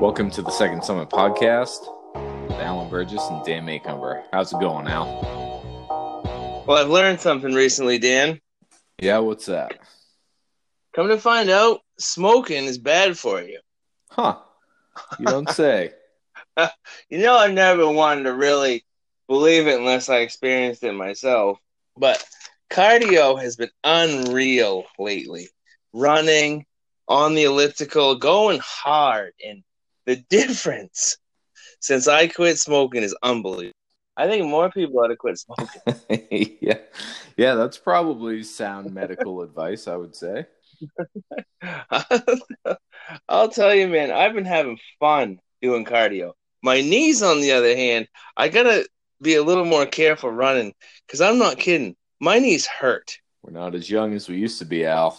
Welcome to the Second Summit podcast with Alan Burgess and Dan Maycumber. How's it going, Al? Well, I've learned something recently, Dan. Yeah, what's that? Come to find out, smoking is bad for you. Huh. You don't say. You know, I've never wanted to really believe it unless I experienced it myself. But cardio has been unreal lately. Running on the elliptical, going hard, and the difference since I quit smoking is unbelievable. I think more people ought to quit smoking. yeah. Yeah, that's probably sound medical advice, I would say. I'll tell you, man, I've been having fun doing cardio. My knees, on the other hand, I gotta be a little more careful running because I'm not kidding. My knees hurt. We're not as young as we used to be, Al.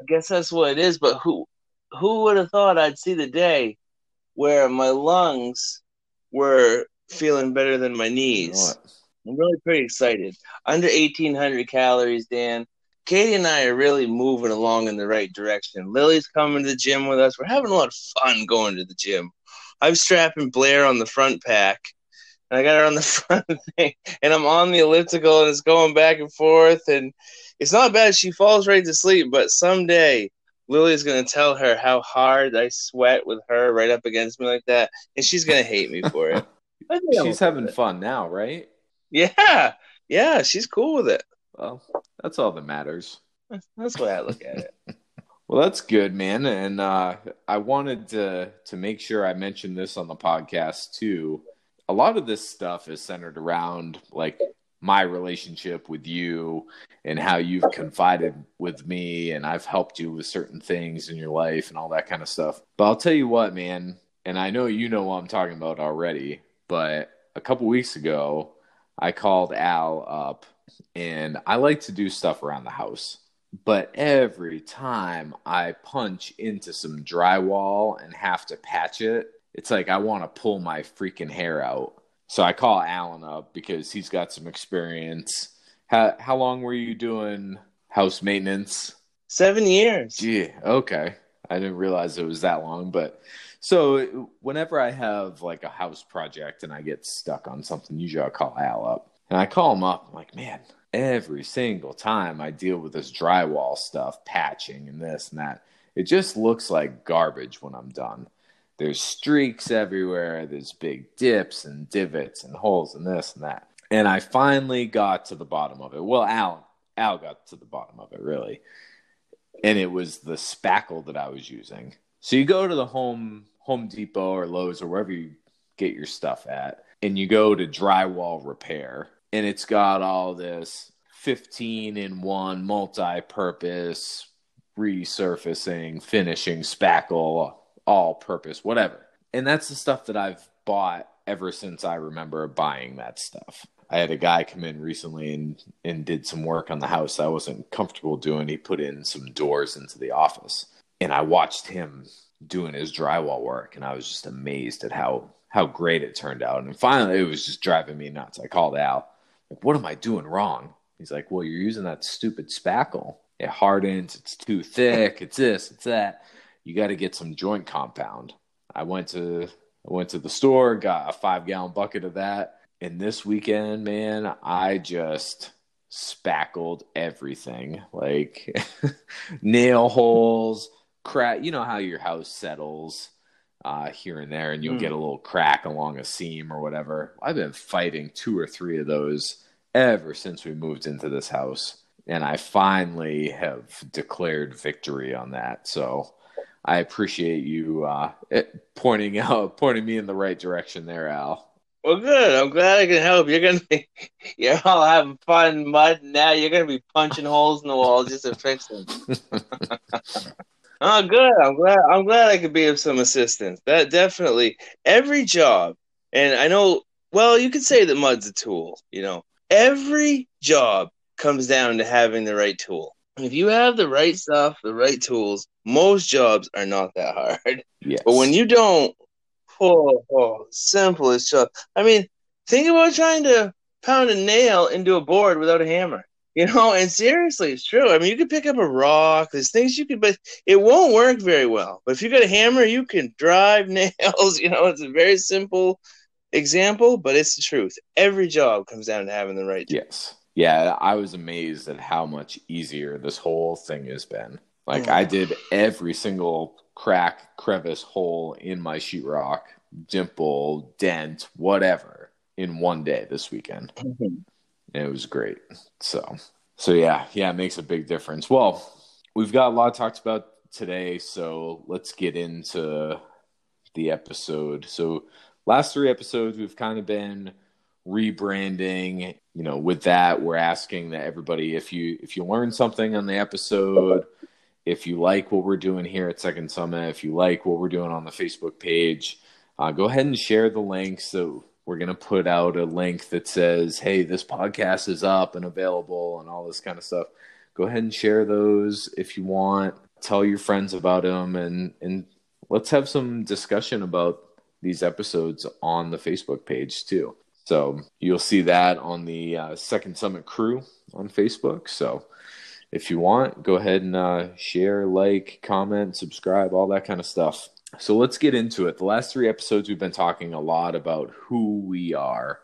I guess that's what it is. But who who would have thought I'd see the day where my lungs were feeling better than my knees? I'm really pretty excited. Under 1,800 calories, Dan. Katie and I are really moving along in the right direction. Lily's coming to the gym with us. We're having a lot of fun going to the gym. I'm strapping Blair on the front pack, and I got her on the front thing, and I'm on the elliptical, and it's going back and forth, and it's not bad. She falls right to sleep, but someday Lily's gonna tell her how hard I sweat with her right up against me like that, and she's gonna hate me for it. I think I'm She's having it. fun now, right? Yeah, yeah, she's cool with it. Well, that's all that matters. That's the way I look at it. Well, that's good, man. And uh, I wanted to to make sure I mentioned this on the podcast too. A lot of this stuff is centered around like my relationship with you and how you've confided with me and I've helped you with certain things in your life and all that kind of stuff. But I'll tell you what, man, and I know you know what I'm talking about already, but a couple weeks ago I called Al up and I like to do stuff around the house. But every time I punch into some drywall and have to patch it, it's like I want to pull my freaking hair out. So I call Alan up because he's got some experience. How how long were you doing house maintenance? Seven years. Gee, okay. I didn't realize it was that long, but so whenever I have like a house project and I get stuck on something, usually I call Al up. And I call him up, I'm like, man, every single time I deal with this drywall stuff, patching and this and that, it just looks like garbage when I'm done. There's streaks everywhere, there's big dips and divots and holes and this and that. And I finally got to the bottom of it. Well, Al Al got to the bottom of it really and it was the spackle that I was using. So you go to the home Home Depot or Lowe's or wherever you get your stuff at, and you go to drywall repair, and it's got all this 15 in one multi-purpose resurfacing, finishing, spackle, all purpose, whatever. And that's the stuff that I've bought ever since I remember buying that stuff. I had a guy come in recently and, and did some work on the house I wasn't comfortable doing. He put in some doors into the office. And I watched him doing his drywall work and I was just amazed at how how great it turned out. And finally it was just driving me nuts. I called Al, like, what am I doing wrong? He's like, Well, you're using that stupid spackle. It hardens, it's too thick, it's this, it's that. You gotta get some joint compound. I went to I went to the store, got a five gallon bucket of that. And this weekend, man, I just spackled everything like nail holes, crack. You know how your house settles uh, here and there, and you'll Mm. get a little crack along a seam or whatever. I've been fighting two or three of those ever since we moved into this house. And I finally have declared victory on that. So I appreciate you uh, pointing out, pointing me in the right direction there, Al. Well, good. I'm glad I can help. You're gonna be, you're all having fun, mud. Now you're gonna be punching holes in the wall just to fix them. Oh, good. I'm glad. I'm glad I could be of some assistance. That definitely every job, and I know. Well, you could say that mud's a tool. You know, every job comes down to having the right tool. If you have the right stuff, the right tools, most jobs are not that hard. yes. But when you don't, oh, oh simple as job. I mean, think about trying to pound a nail into a board without a hammer. You know, and seriously, it's true. I mean, you could pick up a rock. There's things you could, but it won't work very well. But if you got a hammer, you can drive nails. You know, it's a very simple example, but it's the truth. Every job comes down to having the right. Tool. Yes. Yeah, I was amazed at how much easier this whole thing has been. Like, mm. I did every single crack, crevice, hole in my sheetrock, dimple, dent, whatever, in one day this weekend. Mm-hmm it was great. So, so yeah, yeah, it makes a big difference. Well, we've got a lot talked about today, so let's get into the episode. So, last three episodes, we've kind of been rebranding. You know, with that, we're asking that everybody, if you if you learn something on the episode, if you like what we're doing here at Second Summit, if you like what we're doing on the Facebook page, uh, go ahead and share the link so we're going to put out a link that says, hey, this podcast is up and available and all this kind of stuff. Go ahead and share those if you want. Tell your friends about them and, and let's have some discussion about these episodes on the Facebook page too. So you'll see that on the uh, Second Summit crew on Facebook. So if you want, go ahead and uh, share, like, comment, subscribe, all that kind of stuff. So let's get into it. The last three episodes, we've been talking a lot about who we are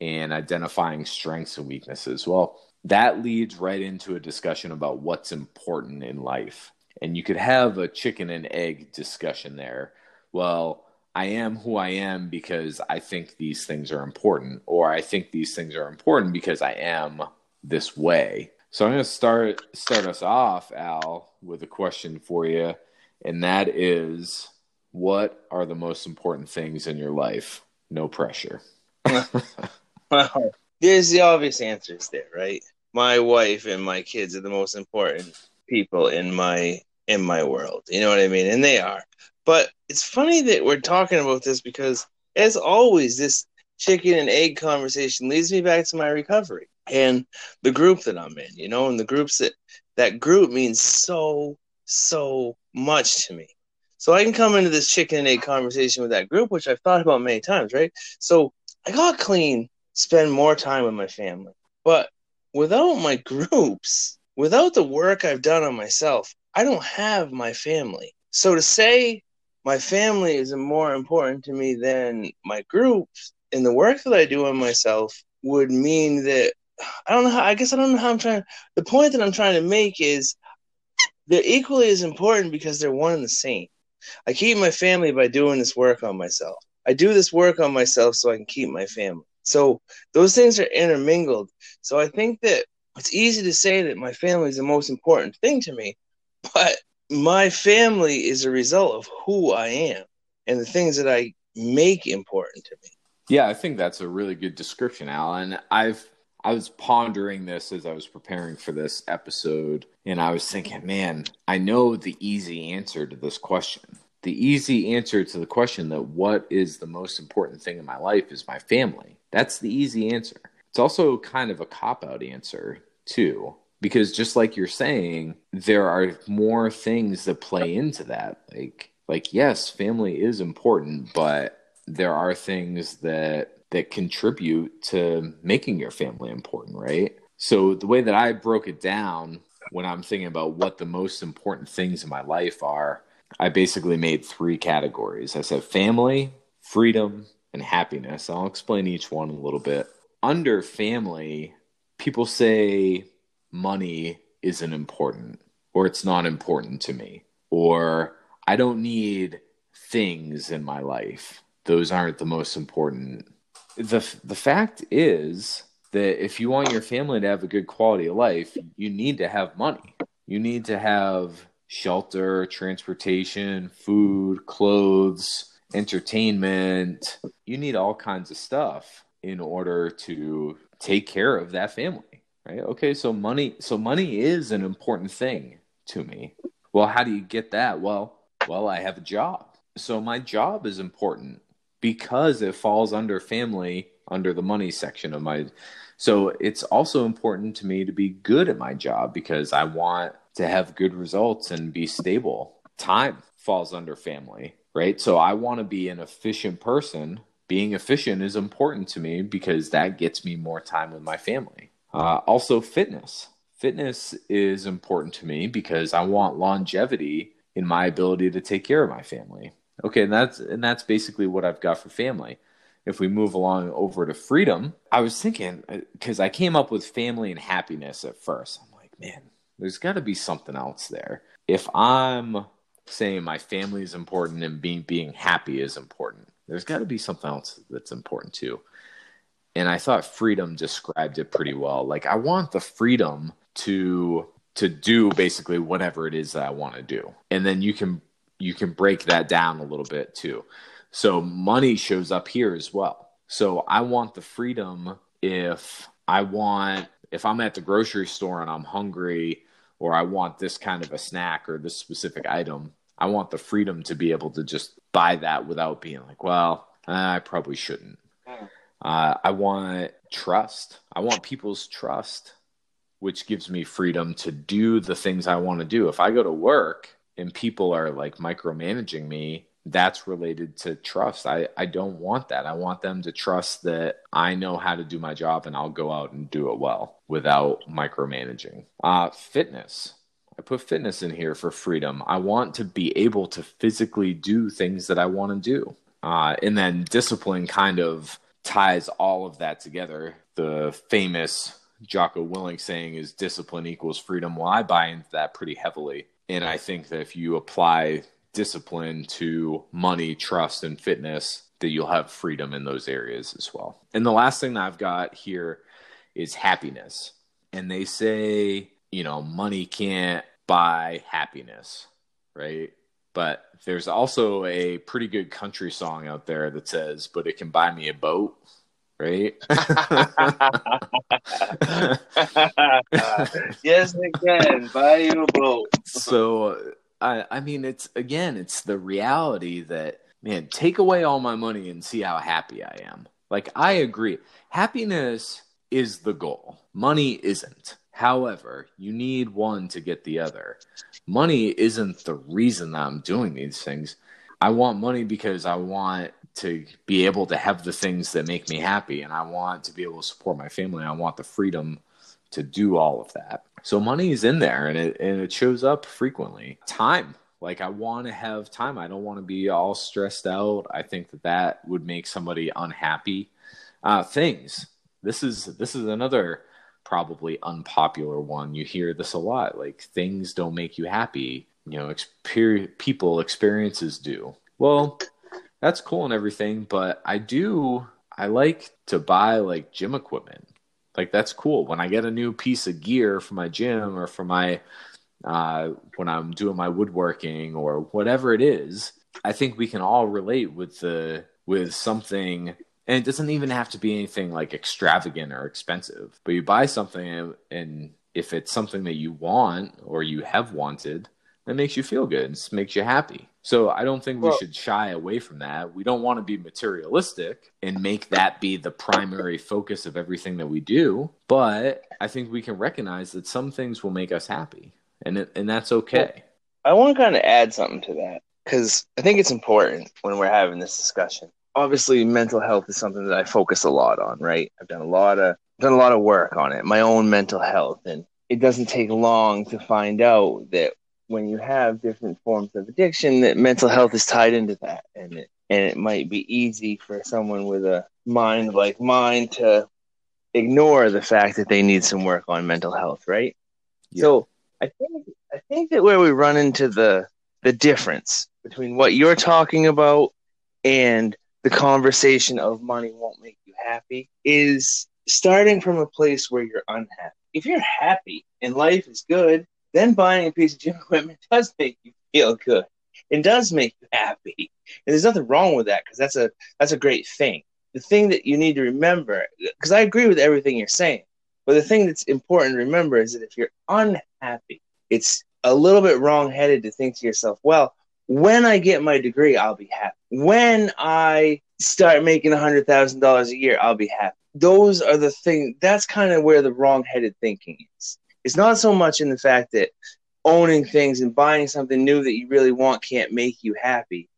and identifying strengths and weaknesses. Well, that leads right into a discussion about what's important in life. And you could have a chicken and egg discussion there. Well, I am who I am because I think these things are important, or I think these things are important because I am this way. So I'm going to start start us off, Al, with a question for you, and that is what are the most important things in your life? No pressure. well, there's the obvious answers there, right? My wife and my kids are the most important people in my in my world. You know what I mean? And they are. But it's funny that we're talking about this because as always, this chicken and egg conversation leads me back to my recovery and the group that I'm in, you know, and the groups that that group means so, so much to me. So I can come into this chicken and egg conversation with that group, which I've thought about many times, right? So I got clean, spend more time with my family. But without my groups, without the work I've done on myself, I don't have my family. So to say my family is more important to me than my groups and the work that I do on myself would mean that I don't know how I guess I don't know how I'm trying the point that I'm trying to make is they're equally as important because they're one and the same. I keep my family by doing this work on myself. I do this work on myself so I can keep my family. So those things are intermingled. So I think that it's easy to say that my family is the most important thing to me, but my family is a result of who I am and the things that I make important to me. Yeah, I think that's a really good description, Alan. I've I was pondering this as I was preparing for this episode, and I was thinking, man, I know the easy answer to this question. The easy answer to the question that what is the most important thing in my life is my family. That's the easy answer. It's also kind of a cop out answer, too, because just like you're saying, there are more things that play into that. Like, like yes, family is important, but there are things that that contribute to making your family important, right? So the way that I broke it down when I'm thinking about what the most important things in my life are, I basically made three categories. I said family, freedom, and happiness. I'll explain each one a little bit. Under family, people say money isn't important or it's not important to me or I don't need things in my life. Those aren't the most important the the fact is that if you want your family to have a good quality of life, you need to have money. You need to have shelter, transportation, food, clothes, entertainment. You need all kinds of stuff in order to take care of that family, right? Okay, so money so money is an important thing to me. Well, how do you get that? Well, well, I have a job. So my job is important because it falls under family under the money section of my so it's also important to me to be good at my job because I want to have good results and be stable. Time falls under family, right? So I want to be an efficient person. Being efficient is important to me because that gets me more time with my family. Uh, also, fitness. Fitness is important to me because I want longevity in my ability to take care of my family. Okay, and that's and that's basically what I've got for family. If we move along over to freedom, I was thinking because I came up with family and happiness at first. I'm like, man, there's got to be something else there. If I'm saying my family is important and being being happy is important, there's got to be something else that's important too. And I thought freedom described it pretty well. Like I want the freedom to to do basically whatever it is that I want to do. And then you can you can break that down a little bit too. So money shows up here as well. So I want the freedom if I want if I'm at the grocery store and I'm hungry or I want this kind of a snack or this specific item, I want the freedom to be able to just buy that without being like, well, I probably shouldn't. Hmm. Uh, I want trust. I want people's trust which gives me freedom to do the things I want to do. If I go to work and people are like micromanaging me, that's related to trust. I, I don't want that. I want them to trust that I know how to do my job and I'll go out and do it well without micromanaging. Uh, fitness. I put fitness in here for freedom. I want to be able to physically do things that I want to do. Uh, and then discipline kind of ties all of that together. The famous Jocko Willink saying is discipline equals freedom. Well, I buy into that pretty heavily. And I think that if you apply discipline to money, trust, and fitness, that you'll have freedom in those areas as well. And the last thing that I've got here is happiness. And they say, you know, money can't buy happiness, right? But there's also a pretty good country song out there that says, but it can buy me a boat right? yes, it can. Buy you a boat. so, I, I mean, it's again, it's the reality that man, take away all my money and see how happy I am. Like, I agree. Happiness is the goal. Money isn't. However, you need one to get the other. Money isn't the reason that I'm doing these things. I want money because I want to be able to have the things that make me happy and I want to be able to support my family. I want the freedom to do all of that. So money is in there and it and it shows up frequently. Time. Like I want to have time. I don't want to be all stressed out. I think that that would make somebody unhappy. Uh, things. This is this is another probably unpopular one. You hear this a lot. Like things don't make you happy. You know, exper- people experiences do. Well, that's cool and everything, but I do I like to buy like gym equipment. Like that's cool. When I get a new piece of gear for my gym or for my uh, when I'm doing my woodworking or whatever it is, I think we can all relate with the with something and it doesn't even have to be anything like extravagant or expensive. But you buy something and if it's something that you want or you have wanted, that makes you feel good. It makes you happy. So I don't think we should shy away from that. We don't want to be materialistic and make that be the primary focus of everything that we do. But I think we can recognize that some things will make us happy, and it, and that's okay. Well, I want to kind of add something to that because I think it's important when we're having this discussion. Obviously, mental health is something that I focus a lot on. Right, I've done a lot of done a lot of work on it, my own mental health, and it doesn't take long to find out that when you have different forms of addiction that mental health is tied into that and it and it might be easy for someone with a mind like mine to ignore the fact that they need some work on mental health right yeah. so i think i think that where we run into the the difference between what you're talking about and the conversation of money won't make you happy is starting from a place where you're unhappy if you're happy and life is good then buying a piece of gym equipment does make you feel good. It does make you happy. And there's nothing wrong with that because that's a that's a great thing. The thing that you need to remember, because I agree with everything you're saying, but the thing that's important to remember is that if you're unhappy, it's a little bit wrong-headed to think to yourself, well, when I get my degree, I'll be happy. When I start making a hundred thousand dollars a year, I'll be happy. Those are the things. That's kind of where the wrong-headed thinking is. It's not so much in the fact that owning things and buying something new that you really want can't make you happy.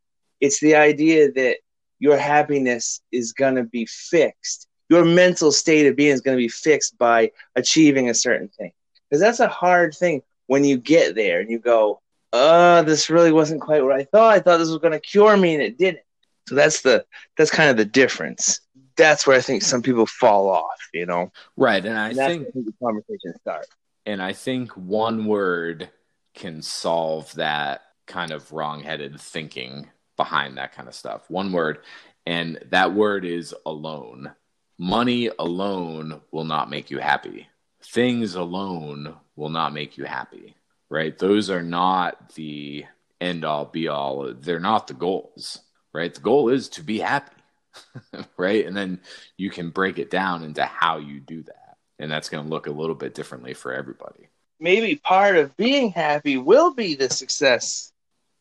It's the idea that your happiness is going to be fixed your mental state of being is going to be fixed by achieving a certain thing. Because that's a hard thing when you get there and you go, uh, this really wasn't quite what I thought. I thought this was going to cure me and it didn't. So that's the that's kind of the difference. That's where I think some people fall off, you know. Right, and I And that's think where I think the conversation starts. and I think one word can solve that kind of wrong-headed thinking behind that kind of stuff. One word, and that word is alone. Money alone will not make you happy. Things alone will not make you happy. Right? Those are not the end all be all. They're not the goals. Right? The goal is to be happy. right? And then you can break it down into how you do that. And that's going to look a little bit differently for everybody. maybe part of being happy will be the success,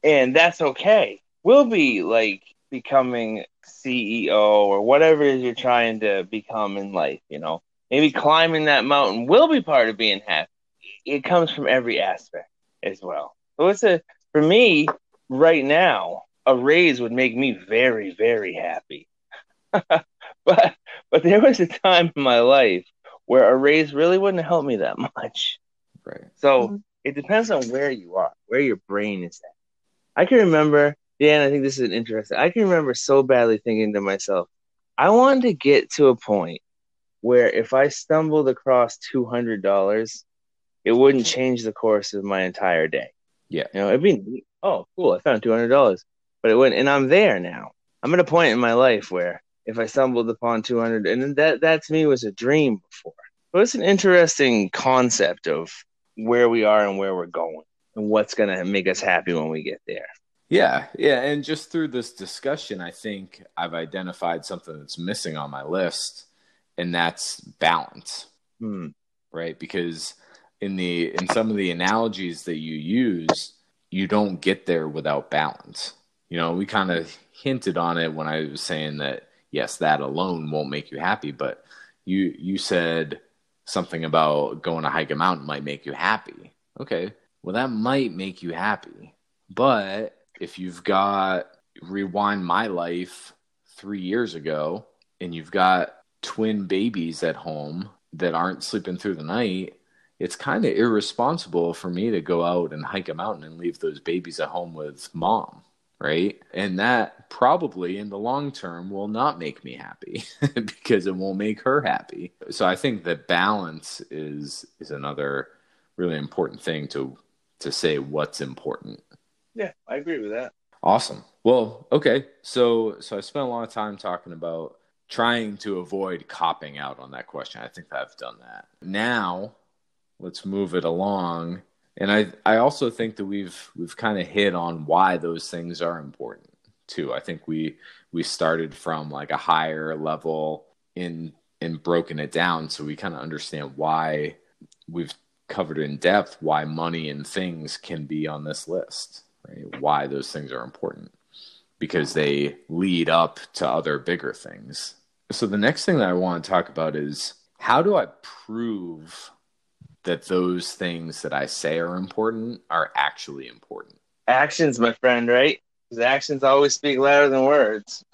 and that's okay. Will be like becoming CEO or whatever it is you're trying to become in life. You know, maybe climbing that mountain will be part of being happy. It comes from every aspect as well. So it's a for me right now. A raise would make me very, very happy. but but there was a time in my life where a raise really wouldn't help me that much. Right. So Mhm. it depends on where you are, where your brain is at. I can remember, Dan, I think this is interesting. I can remember so badly thinking to myself, I wanted to get to a point where if I stumbled across $200, it wouldn't change the course of my entire day. Yeah. You know, it'd be, oh, cool, I found $200. But it wouldn't, and I'm there now. I'm at a point in my life where if I stumbled upon 200, and that, that to me was a dream before. But it's an interesting concept of where we are and where we're going and what's going to make us happy when we get there. Yeah, yeah, and just through this discussion, I think I've identified something that's missing on my list, and that's balance, Hmm. right? Because in the in some of the analogies that you use, you don't get there without balance. You know, we kind of hinted on it when I was saying that yes, that alone won't make you happy, but you you said something about going to hike a mountain might make you happy. Okay, well that might make you happy, but if you've got rewind my life three years ago and you've got twin babies at home that aren't sleeping through the night, it's kind of irresponsible for me to go out and hike a mountain and leave those babies at home with mom, right? And that probably in the long term will not make me happy because it won't make her happy. So I think that balance is is another really important thing to to say what's important. Yeah, I agree with that. Awesome. Well, okay. So so I spent a lot of time talking about trying to avoid copping out on that question. I think I've done that. Now, let's move it along. And I I also think that we've we've kind of hit on why those things are important too. I think we we started from like a higher level in and broken it down so we kind of understand why we've covered in depth why money and things can be on this list right? Why those things are important because they lead up to other bigger things. So the next thing that I want to talk about is how do I prove that those things that I say are important are actually important? Actions, my friend, right? Because actions always speak louder than words.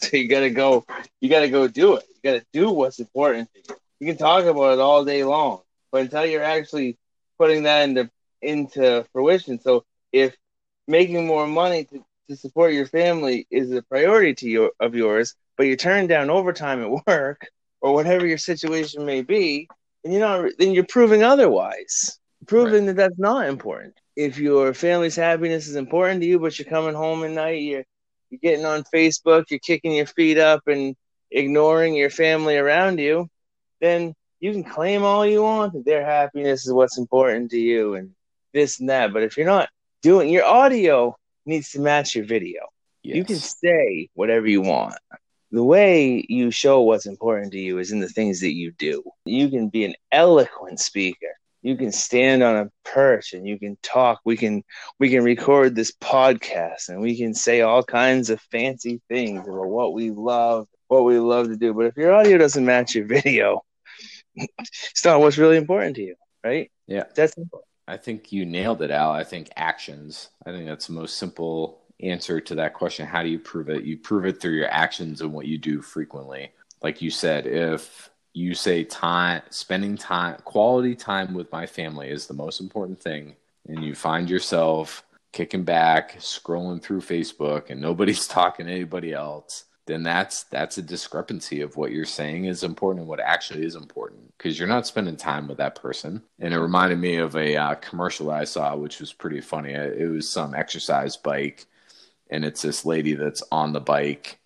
So you gotta go. You gotta go do it. You gotta do what's important you. You can talk about it all day long, but until you're actually putting that into into fruition. So if making more money to, to support your family is a priority to you of yours, but you turn down overtime at work or whatever your situation may be, then you're not. Then you're proving otherwise. Proving that that's not important. If your family's happiness is important to you, but you're coming home at night, you're you're getting on Facebook, you're kicking your feet up and ignoring your family around you, then you can claim all you want that their happiness is what's important to you and this and that. But if you're not doing your audio needs to match your video. Yes. You can say whatever you want. The way you show what's important to you is in the things that you do. You can be an eloquent speaker. You can stand on a perch and you can talk. We can we can record this podcast and we can say all kinds of fancy things about what we love, what we love to do. But if your audio doesn't match your video, it's not what's really important to you, right? Yeah. That's simple. I think you nailed it, Al. I think actions. I think that's the most simple answer to that question. How do you prove it? You prove it through your actions and what you do frequently. like you said, if you say time, spending time, quality time with my family is the most important thing, and you find yourself kicking back, scrolling through Facebook, and nobody's talking to anybody else, then that's that's a discrepancy of what you're saying is important and what actually is important because you're not spending time with that person. And it reminded me of a uh, commercial I saw, which was pretty funny. It was some exercise bike, and it's this lady that's on the bike,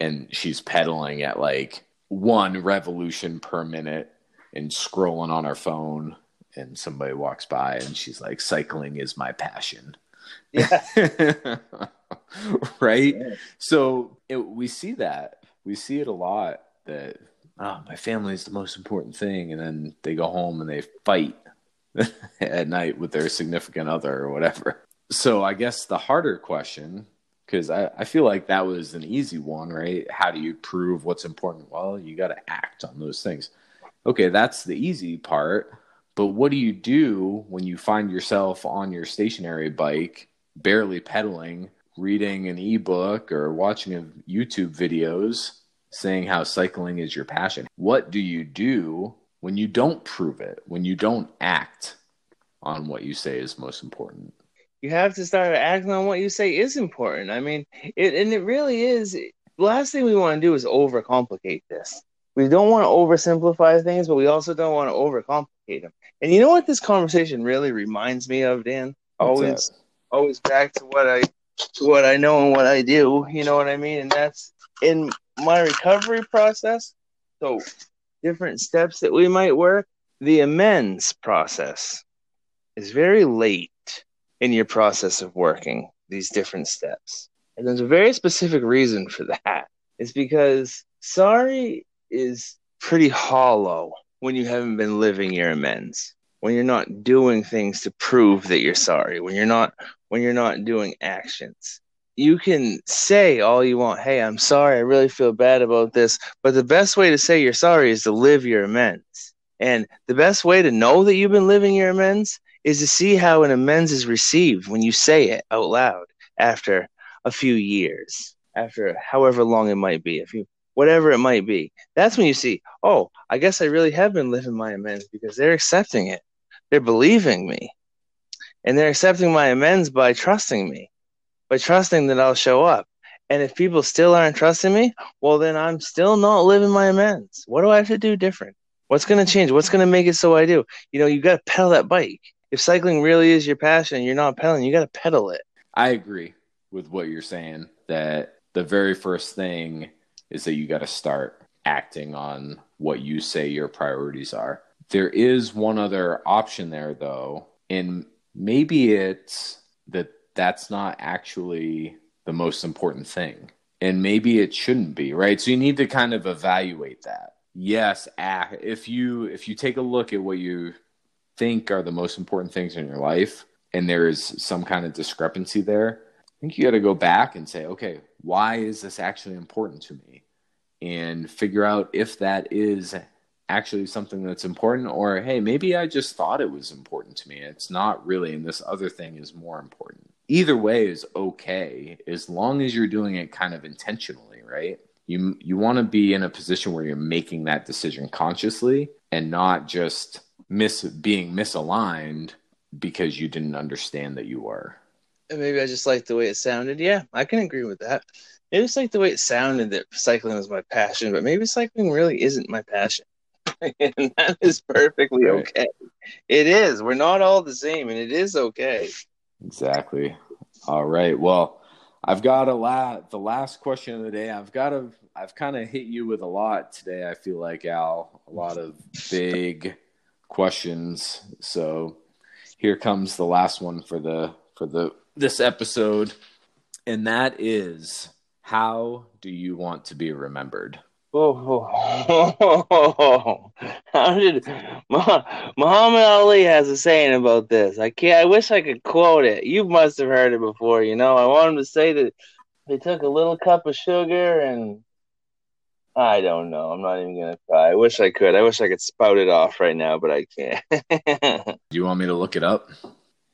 and she's pedaling at like one revolution per minute and scrolling on her phone. And somebody walks by, and she's like, "Cycling is my passion." Yeah. right? Yeah. So it, we see that. We see it a lot that, oh, my family is the most important thing. And then they go home and they fight at night with their significant other or whatever. So I guess the harder question, because I, I feel like that was an easy one, right? How do you prove what's important? Well, you got to act on those things. Okay, that's the easy part. But what do you do when you find yourself on your stationary bike, barely pedaling, reading an ebook or watching a YouTube videos saying how cycling is your passion? What do you do when you don't prove it, when you don't act on what you say is most important? You have to start acting on what you say is important. I mean, it, and it really is. The last thing we want to do is overcomplicate this. We don't want to oversimplify things, but we also don't want to overcomplicate them. And you know what this conversation really reminds me of, Dan? always, always back to what I, to what I know and what I do. You know what I mean? And that's in my recovery process. So, different steps that we might work. The amends process is very late in your process of working these different steps. And there's a very specific reason for that. It's because sorry is pretty hollow when you haven't been living your amends when you're not doing things to prove that you're sorry when you're not when you're not doing actions you can say all you want hey i'm sorry i really feel bad about this but the best way to say you're sorry is to live your amends and the best way to know that you've been living your amends is to see how an amends is received when you say it out loud after a few years after however long it might be if you whatever it might be. That's when you see, oh, I guess I really have been living my amends because they're accepting it. They're believing me. And they're accepting my amends by trusting me, by trusting that I'll show up. And if people still aren't trusting me, well, then I'm still not living my amends. What do I have to do different? What's going to change? What's going to make it so I do? You know, you got to pedal that bike. If cycling really is your passion you're not pedaling, you got to pedal it. I agree with what you're saying that the very first thing is that you got to start acting on what you say your priorities are. There is one other option there, though, and maybe it's that that's not actually the most important thing. And maybe it shouldn't be, right? So you need to kind of evaluate that. Yes, act. If you if you take a look at what you think are the most important things in your life, and there is some kind of discrepancy there, I think you got to go back and say, okay, why is this actually important to me? And figure out if that is actually something that's important, or hey, maybe I just thought it was important to me. It's not really, and this other thing is more important. Either way is okay as long as you're doing it kind of intentionally, right? You you want to be in a position where you're making that decision consciously and not just miss being misaligned because you didn't understand that you were. And maybe I just like the way it sounded. Yeah, I can agree with that. Maybe it's like the way it sounded that cycling was my passion, but maybe cycling really isn't my passion. and that is perfectly right. okay. It is. We're not all the same, and it is okay. Exactly. All right. Well, I've got a lot. The last question of the day. I've got a. I've kind of hit you with a lot today. I feel like Al. A lot of big questions. So here comes the last one for the for the this episode, and that is how do you want to be remembered? Oh, how did Muhammad Ali has a saying about this? I can't. I wish I could quote it. You must have heard it before. You know, I want him to say that they took a little cup of sugar and I don't know. I'm not even gonna try. I wish I could. I wish I could spout it off right now, but I can't. do you want me to look it up?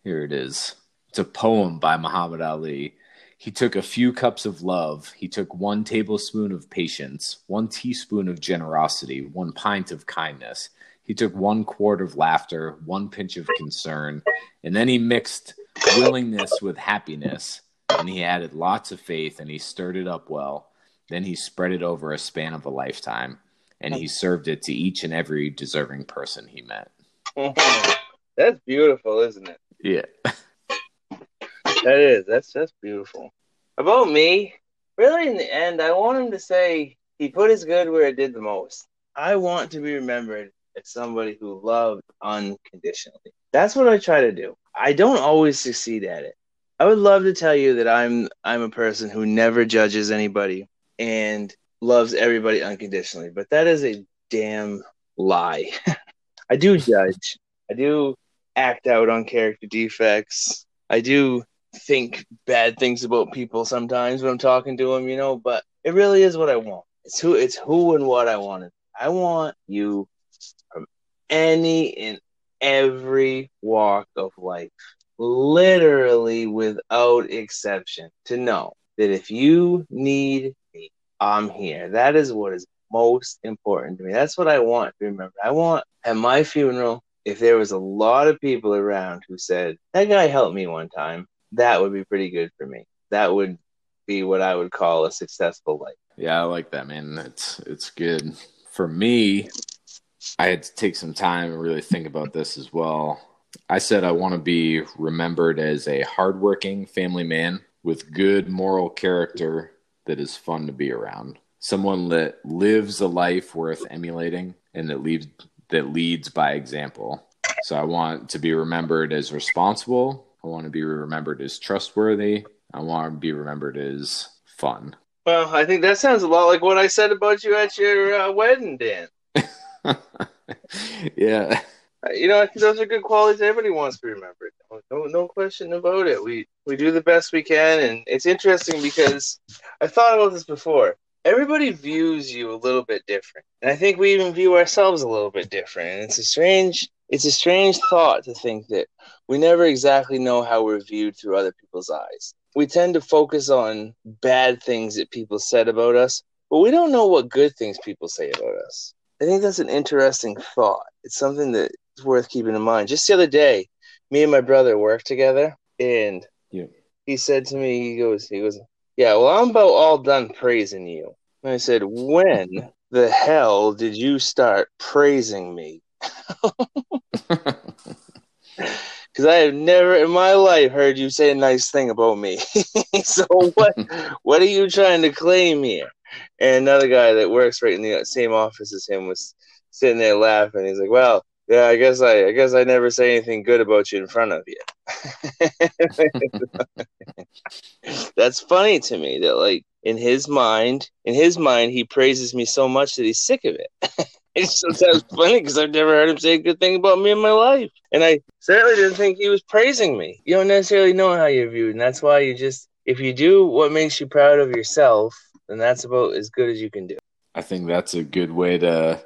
Here it is. It's a poem by Muhammad Ali He took a few cups of love. He took one tablespoon of patience, one teaspoon of generosity, one pint of kindness. He took one quart of laughter, one pinch of concern, and then he mixed willingness with happiness, and he added lots of faith, and he stirred it up well. Then he spread it over a span of a lifetime, and he served it to each and every deserving person he met. That's beautiful, isn't it? Yeah. That is. That's that's beautiful. About me, really, in the end, I want him to say he put his good where it did the most. I want to be remembered as somebody who loved unconditionally. That's what I try to do. I don't always succeed at it. I would love to tell you that I'm I'm a person who never judges anybody and loves everybody unconditionally, but that is a damn lie. I do judge. I do act out on character defects. I do think bad things about people sometimes when I'm talking to them, you know, but it really is what I want. It's who it's who and what I wanted. I want you from any and every walk of life, literally without exception, to know that if you need I'm here. That is what is most important to me. That's what I want to remember. I want at my funeral, if there was a lot of people around who said, That guy helped me one time, that would be pretty good for me. That would be what I would call a successful life. Yeah, I like that, man. It's it's good. For me, I had to take some time and really think about this as well. I said I want to be remembered as a hardworking family man with good moral character that is fun to be around. Someone that lives a life worth emulating and that leads that leads by example. So I want to be remembered as responsible. I want to be remembered as trustworthy. I want to be remembered as fun. Well, I think that sounds a lot like what I said about you at your uh, wedding, Dan. yeah. You know, I think those are good qualities everybody wants to be remembered. No, no question about it. We we do the best we can, and it's interesting because I thought about this before. Everybody views you a little bit different, and I think we even view ourselves a little bit different. And it's a strange, it's a strange thought to think that we never exactly know how we're viewed through other people's eyes. We tend to focus on bad things that people said about us, but we don't know what good things people say about us. I think that's an interesting thought. It's something that is worth keeping in mind. Just the other day, me and my brother work together, and Yeah. he said to me, he goes, he goes, yeah, well, I'm about all done praising you. And I said, when the hell did you start praising me? Because I have never in my life heard you say a nice thing about me. so what? what are you trying to claim here? And another guy that works right in the same office as him was sitting there laughing. He's like, "Well, yeah, I guess I, I guess I never say anything good about you in front of you." That's funny to me. That like in his mind, in his mind, he praises me so much that he's sick of it. it's sometimes funny because I've never heard him say a good thing about me in my life, and I certainly didn't think he was praising me. You don't necessarily know how you're viewed, and that's why you just if you do what makes you proud of yourself, then that's about as good as you can do. I think that's a good way to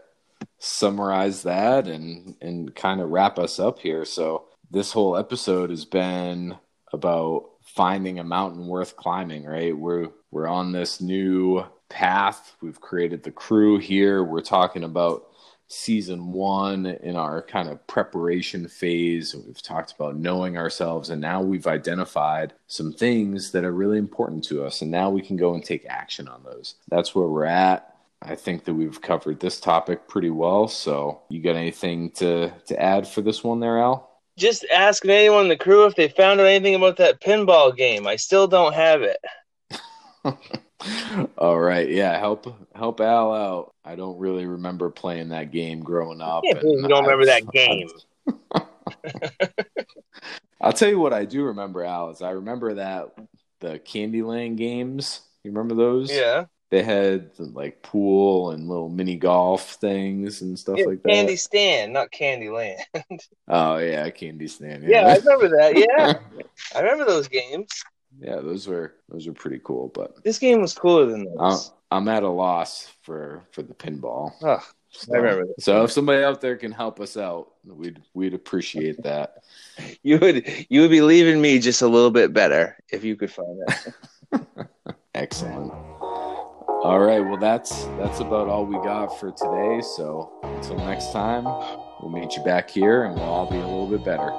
summarize that and and kind of wrap us up here. So this whole episode has been about finding a mountain worth climbing, right? We're we're on this new path. We've created the crew here. We're talking about season 1 in our kind of preparation phase. We've talked about knowing ourselves and now we've identified some things that are really important to us and now we can go and take action on those. That's where we're at. I think that we've covered this topic pretty well. So, you got anything to to add for this one there, Al? Just asking anyone in the crew if they found out anything about that pinball game. I still don't have it. All right, yeah, help help Al out. I don't really remember playing that game growing up. You don't remember I've- that game. I'll tell you what I do remember, Al. Is I remember that the Candyland games. You remember those? Yeah. They had like pool and little mini golf things and stuff Yeah, like that. Candy Stand, not Candy Land. Oh yeah, Candy Stand. yeah, I remember that. Yeah. I remember those games. yeah, those were those were pretty cool. But This game was cooler than I'm. I'm at a loss for for the pinball. Ugh, So, I remember that. So if somebody out there can help us out, we'd we'd appreciate that. you would you would be leaving me just a little bit better if you could find that. Excellent. All right, well that's that's about all we got for today. So until next time, we'll meet you back here and we'll all be a little bit better.